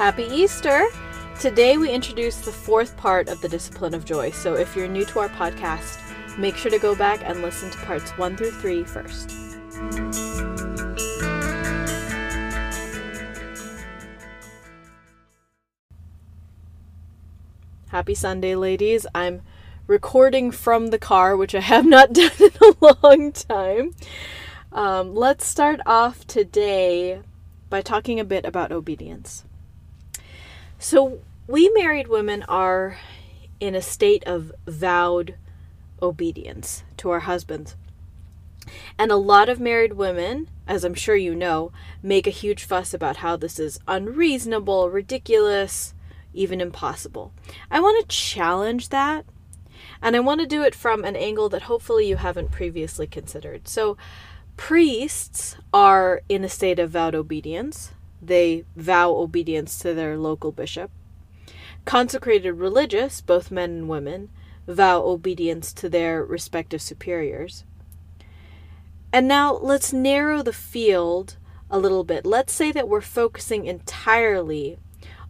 Happy Easter! Today we introduce the fourth part of the discipline of joy. So if you're new to our podcast, make sure to go back and listen to parts one through three first. Happy Sunday, ladies. I'm recording from the car, which I have not done in a long time. Um, let's start off today by talking a bit about obedience. So, we married women are in a state of vowed obedience to our husbands. And a lot of married women, as I'm sure you know, make a huge fuss about how this is unreasonable, ridiculous, even impossible. I want to challenge that, and I want to do it from an angle that hopefully you haven't previously considered. So, priests are in a state of vowed obedience, they vow obedience to their local bishop. Consecrated religious, both men and women, vow obedience to their respective superiors. And now let's narrow the field a little bit. Let's say that we're focusing entirely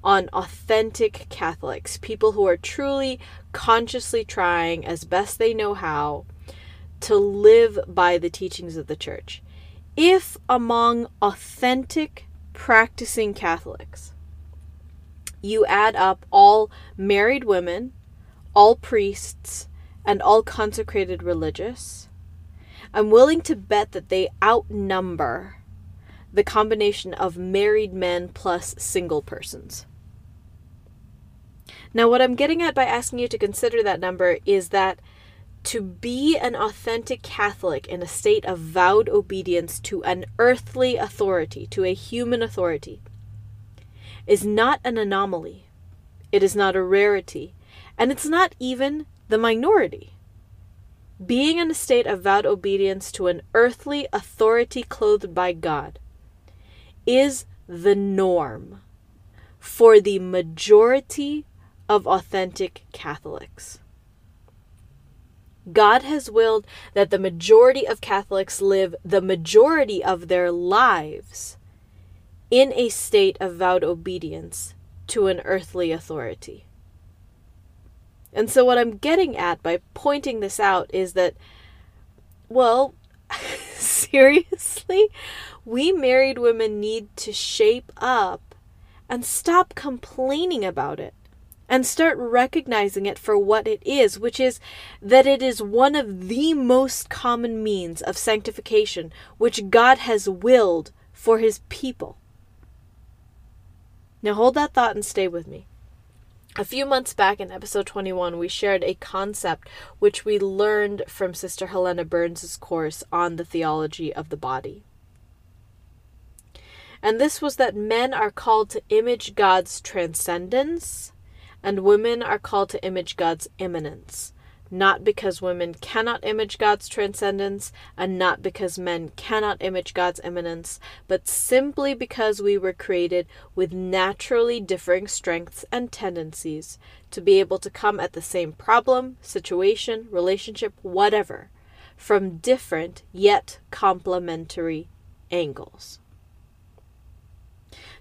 on authentic Catholics, people who are truly consciously trying as best they know how to live by the teachings of the church. If among authentic practicing Catholics, you add up all married women, all priests, and all consecrated religious, I'm willing to bet that they outnumber the combination of married men plus single persons. Now, what I'm getting at by asking you to consider that number is that to be an authentic Catholic in a state of vowed obedience to an earthly authority, to a human authority, is not an anomaly. It is not a rarity. And it's not even the minority. Being in a state of vowed obedience to an earthly authority clothed by God is the norm for the majority of authentic Catholics. God has willed that the majority of Catholics live the majority of their lives in a state of vowed obedience to an earthly authority. And so, what I'm getting at by pointing this out is that, well, seriously, we married women need to shape up and stop complaining about it and start recognizing it for what it is, which is that it is one of the most common means of sanctification which God has willed for his people. Now hold that thought and stay with me. A few months back in episode 21, we shared a concept which we learned from Sister Helena Burns' course on the theology of the body. And this was that men are called to image God's transcendence and women are called to image God's immanence, not because women cannot image God's transcendence, and not because men cannot image God's immanence, but simply because we were created with naturally differing strengths and tendencies to be able to come at the same problem, situation, relationship, whatever, from different yet complementary angles.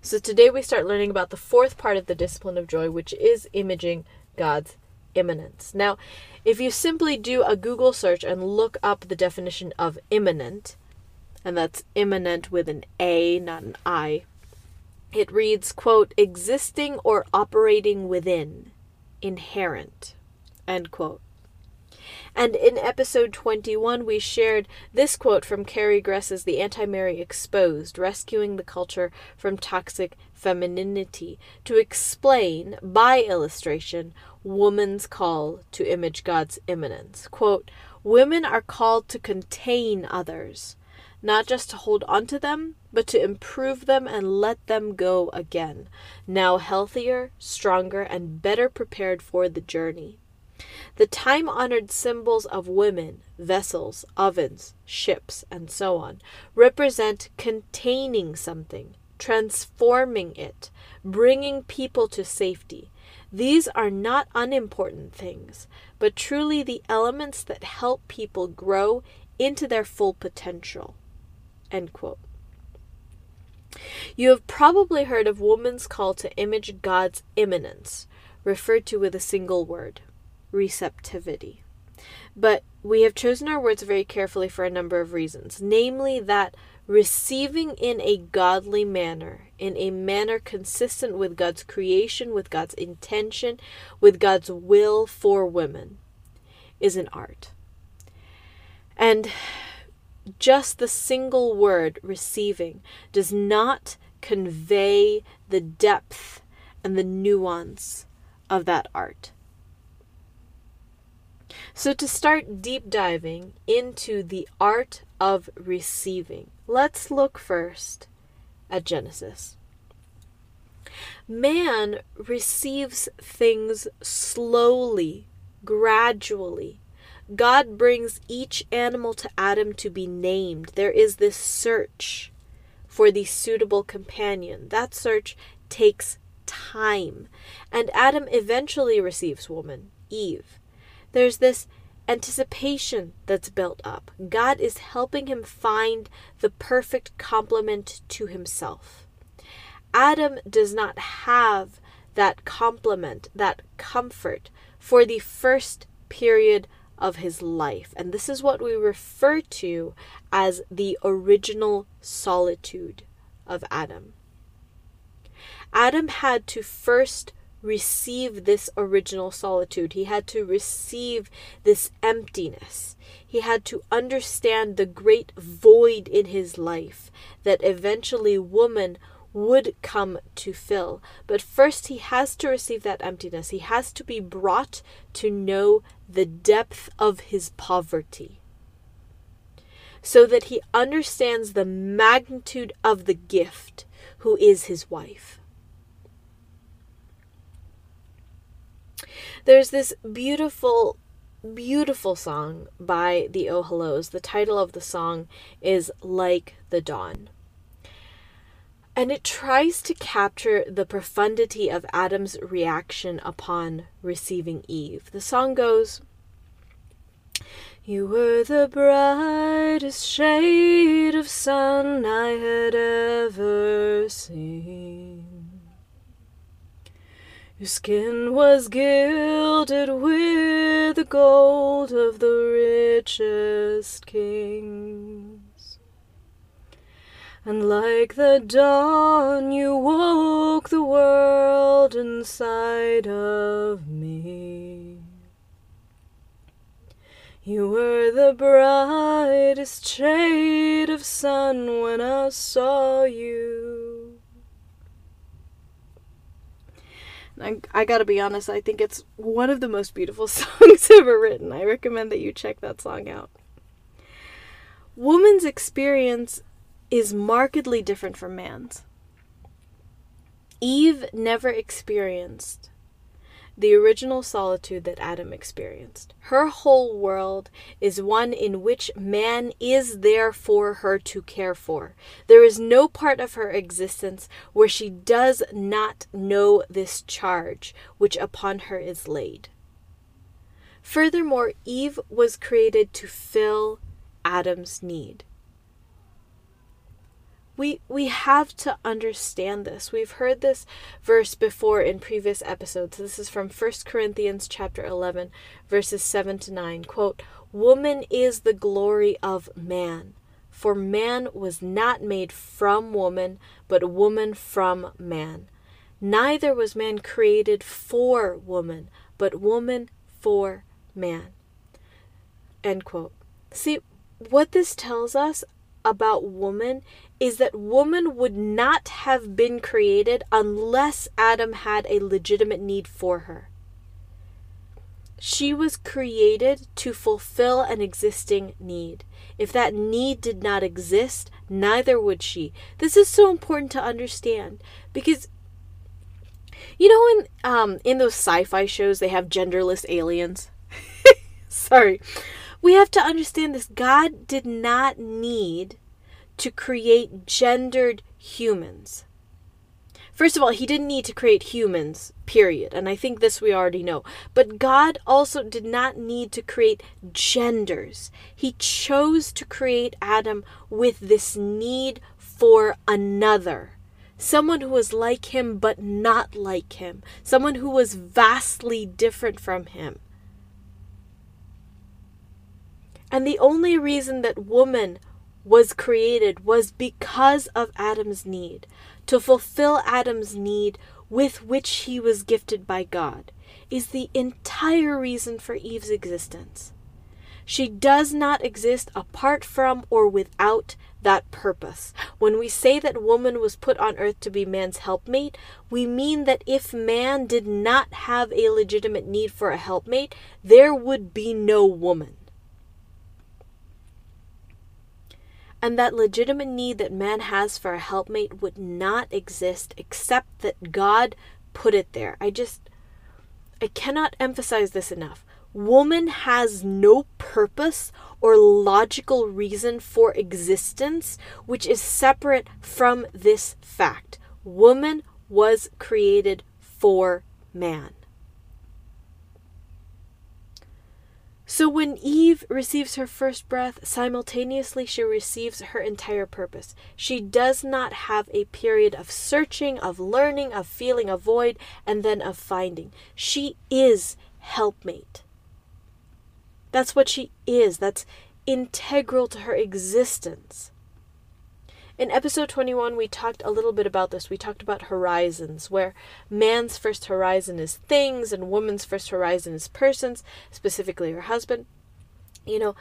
So today we start learning about the fourth part of the discipline of joy, which is imaging God's immanence. Now, if you simply do a Google search and look up the definition of immanent, and that's immanent with an A, not an I, it reads, quote, existing or operating within, inherent, end quote. And in episode 21, we shared this quote from Carrie Gress's The Anti Mary Exposed Rescuing the Culture from Toxic Femininity to explain, by illustration, woman's call to image God's immanence. Quote, Women are called to contain others, not just to hold onto them, but to improve them and let them go again, now healthier, stronger, and better prepared for the journey. The time honored symbols of women, vessels, ovens, ships, and so on, represent containing something, transforming it, bringing people to safety. These are not unimportant things, but truly the elements that help people grow into their full potential. You have probably heard of woman's call to image God's immanence, referred to with a single word receptivity. But we have chosen our words very carefully for a number of reasons, namely that receiving in a godly manner, in a manner consistent with God's creation, with God's intention, with God's will for women, is an art. And just the single word receiving does not convey the depth and the nuance of that art. So, to start deep diving into the art of receiving, let's look first at Genesis. Man receives things slowly, gradually. God brings each animal to Adam to be named. There is this search for the suitable companion. That search takes time. And Adam eventually receives woman, Eve. There's this anticipation that's built up. God is helping him find the perfect complement to himself. Adam does not have that complement, that comfort for the first period of his life. And this is what we refer to as the original solitude of Adam. Adam had to first receive this original solitude. He had to receive this emptiness. He had to understand the great void in his life that eventually woman would come to fill. But first, he has to receive that emptiness. He has to be brought to know the depth of his poverty so that he understands the magnitude of the gift who is his wife. There's this beautiful, beautiful song by the Oh Hellos. The title of the song is Like the Dawn. And it tries to capture the profundity of Adam's reaction upon receiving Eve. The song goes, You were the brightest shade of sun I had ever seen. Your skin was gilded with the gold of the richest kings. And like the dawn, you woke the world inside of me. You were the brightest shade of sun when I saw you. I, I gotta be honest, I think it's one of the most beautiful songs ever written. I recommend that you check that song out. Woman's experience is markedly different from man's. Eve never experienced the original solitude that Adam experienced. Her whole world is one in which man is there for her to care for. There is no part of her existence where she does not know this charge which upon her is laid. Furthermore, Eve was created to fill Adam's need we we have to understand this. We've heard this verse before in previous episodes. This is from 1 corinthians chapter 11 verses 7 to 9 quote woman is the glory of man for man was not made from woman but woman from man. Neither was man created for woman but woman for man. End quote. See what this tells us about woman is that woman would not have been created unless Adam had a legitimate need for her. She was created to fulfill an existing need. If that need did not exist, neither would she. This is so important to understand because you know in um in those sci-fi shows they have genderless aliens. Sorry. We have to understand this. God did not need to create gendered humans. First of all, he didn't need to create humans, period. And I think this we already know. But God also did not need to create genders. He chose to create Adam with this need for another, someone who was like him but not like him, someone who was vastly different from him. And the only reason that woman was created was because of Adam's need, to fulfill Adam's need with which he was gifted by God, is the entire reason for Eve's existence. She does not exist apart from or without that purpose. When we say that woman was put on earth to be man's helpmate, we mean that if man did not have a legitimate need for a helpmate, there would be no woman. And that legitimate need that man has for a helpmate would not exist except that God put it there. I just, I cannot emphasize this enough. Woman has no purpose or logical reason for existence which is separate from this fact. Woman was created for man. So when Eve receives her first breath, simultaneously she receives her entire purpose. She does not have a period of searching, of learning, of feeling a void, and then of finding. She is helpmate. That's what she is. That's integral to her existence. In episode 21, we talked a little bit about this. We talked about horizons, where man's first horizon is things and woman's first horizon is persons, specifically her husband. You know,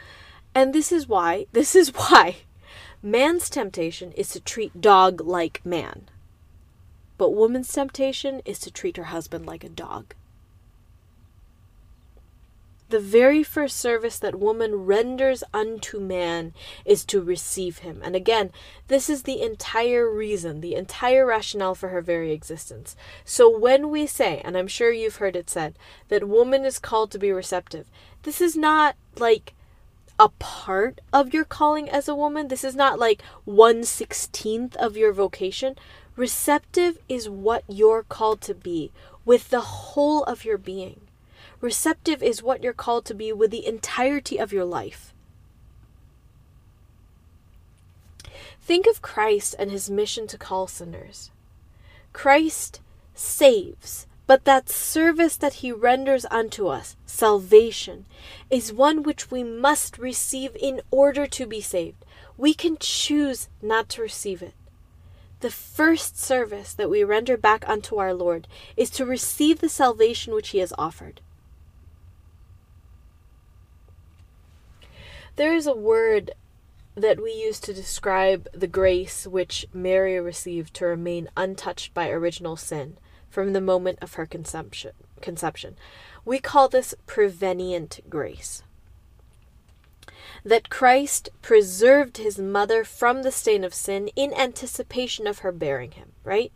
and this is why, this is why man's temptation is to treat dog like man. But woman's temptation is to treat her husband like a dog. The very first service that woman renders unto man is to receive him. And again, this is the entire reason, the entire rationale for her very existence. So when we say, and I'm sure you've heard it said, that woman is called to be receptive, this is not like a part of your calling as a woman. This is not like one sixteenth of your vocation. Receptive is what you're called to be with the whole of your being. Receptive is what you're called to be with the entirety of your life. Think of Christ and his mission to call sinners. Christ saves, but that service that he renders unto us, salvation, is one which we must receive in order to be saved. We can choose not to receive it. The first service that we render back unto our Lord is to receive the salvation which he has offered. There is a word that we use to describe the grace which Mary received to remain untouched by original sin from the moment of her conception. conception. We call this prevenient grace. That Christ preserved his mother from the stain of sin in anticipation of her bearing him, right?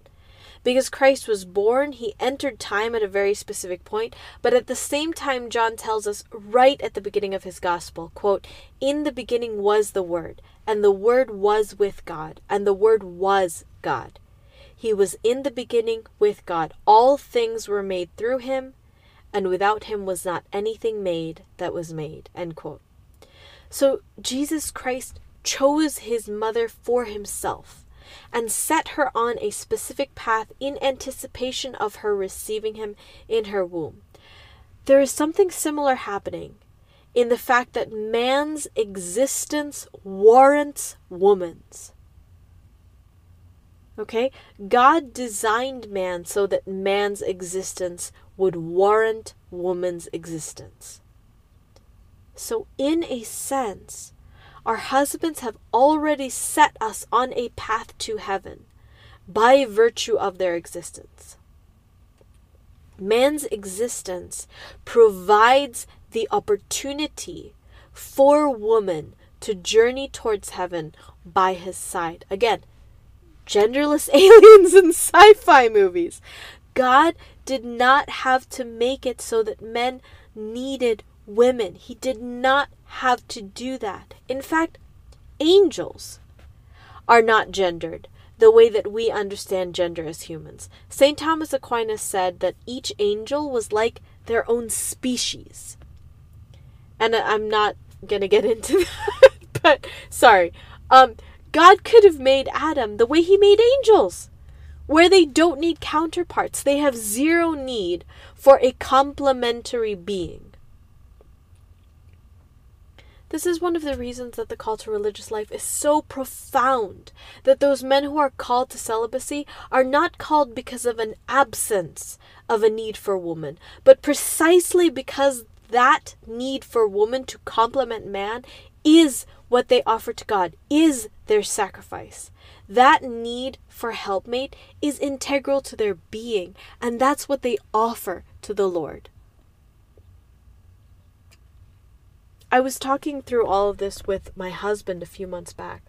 Because Christ was born, he entered time at a very specific point, but at the same time John tells us right at the beginning of his gospel, quote, "In the beginning was the word, and the word was with God, and the word was God. He was in the beginning with God. All things were made through him, and without him was not anything made that was made." End quote. So Jesus Christ chose his mother for himself and set her on a specific path in anticipation of her receiving him in her womb. There is something similar happening in the fact that man's existence warrants woman's. Okay? God designed man so that man's existence would warrant woman's existence. So, in a sense, our husbands have already set us on a path to heaven by virtue of their existence. Man's existence provides the opportunity for woman to journey towards heaven by his side. Again, genderless aliens in sci fi movies. God did not have to make it so that men needed women. He did not have to do that. In fact, angels are not gendered the way that we understand gender as humans. St. Thomas Aquinas said that each angel was like their own species. And I'm not going to get into that, but sorry. Um, God could have made Adam the way he made angels where they don't need counterparts. They have zero need for a complementary being. This is one of the reasons that the call to religious life is so profound. That those men who are called to celibacy are not called because of an absence of a need for woman, but precisely because that need for woman to complement man is what they offer to God, is their sacrifice. That need for helpmate is integral to their being, and that's what they offer to the Lord. I was talking through all of this with my husband a few months back.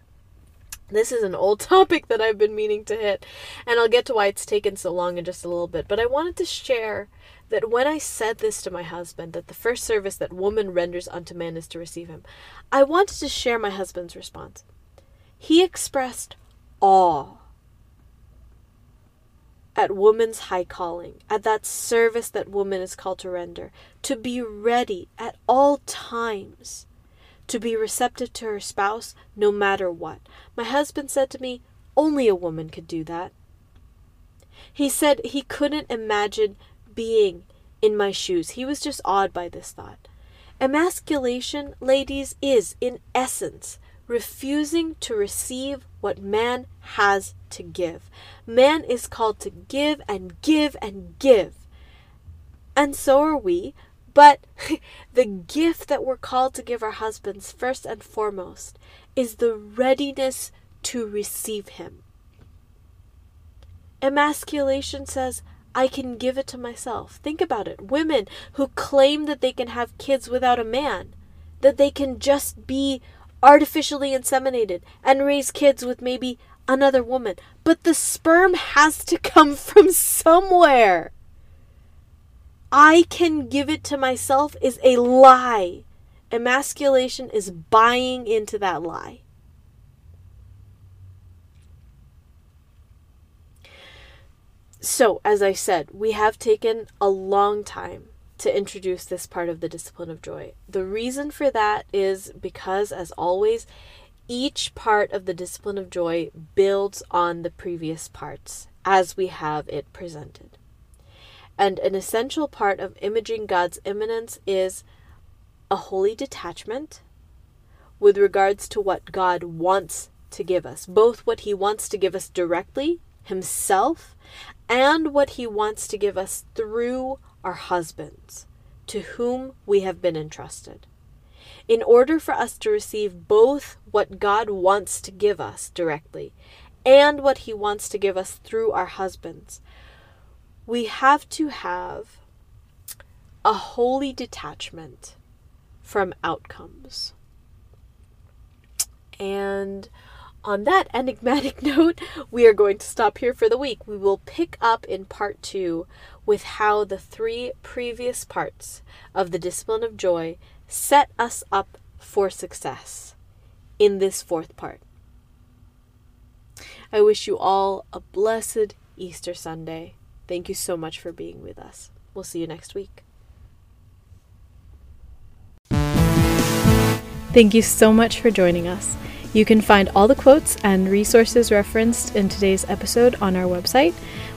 This is an old topic that I've been meaning to hit, and I'll get to why it's taken so long in just a little bit. But I wanted to share that when I said this to my husband, that the first service that woman renders unto man is to receive him, I wanted to share my husband's response. He expressed awe at woman's high calling, at that service that woman is called to render, to be ready at all times, to be receptive to her spouse no matter what. My husband said to me, Only a woman could do that. He said he couldn't imagine being in my shoes. He was just awed by this thought. Emasculation, ladies, is, in essence, refusing to receive what man has to give. Man is called to give and give and give. And so are we, but the gift that we're called to give our husbands, first and foremost, is the readiness to receive him. Emasculation says, I can give it to myself. Think about it. Women who claim that they can have kids without a man, that they can just be artificially inseminated and raise kids with maybe another woman. But the sperm has to come from somewhere. I can give it to myself is a lie. Emasculation is buying into that lie. So, as I said, we have taken a long time to introduce this part of the discipline of joy. The reason for that is because, as always, each part of the discipline of joy builds on the previous parts as we have it presented. And an essential part of imaging God's immanence is a holy detachment with regards to what God wants to give us, both what He wants to give us directly, Himself, and what He wants to give us through our husbands, to whom we have been entrusted. In order for us to receive both what God wants to give us directly and what He wants to give us through our husbands, we have to have a holy detachment from outcomes. And on that enigmatic note, we are going to stop here for the week. We will pick up in part two with how the three previous parts of the discipline of joy set us up for success in this fourth part. I wish you all a blessed Easter Sunday. Thank you so much for being with us. We'll see you next week. Thank you so much for joining us. You can find all the quotes and resources referenced in today's episode on our website.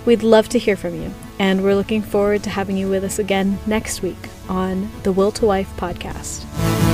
We'd love to hear from you, and we're looking forward to having you with us again next week on the Will to Wife podcast.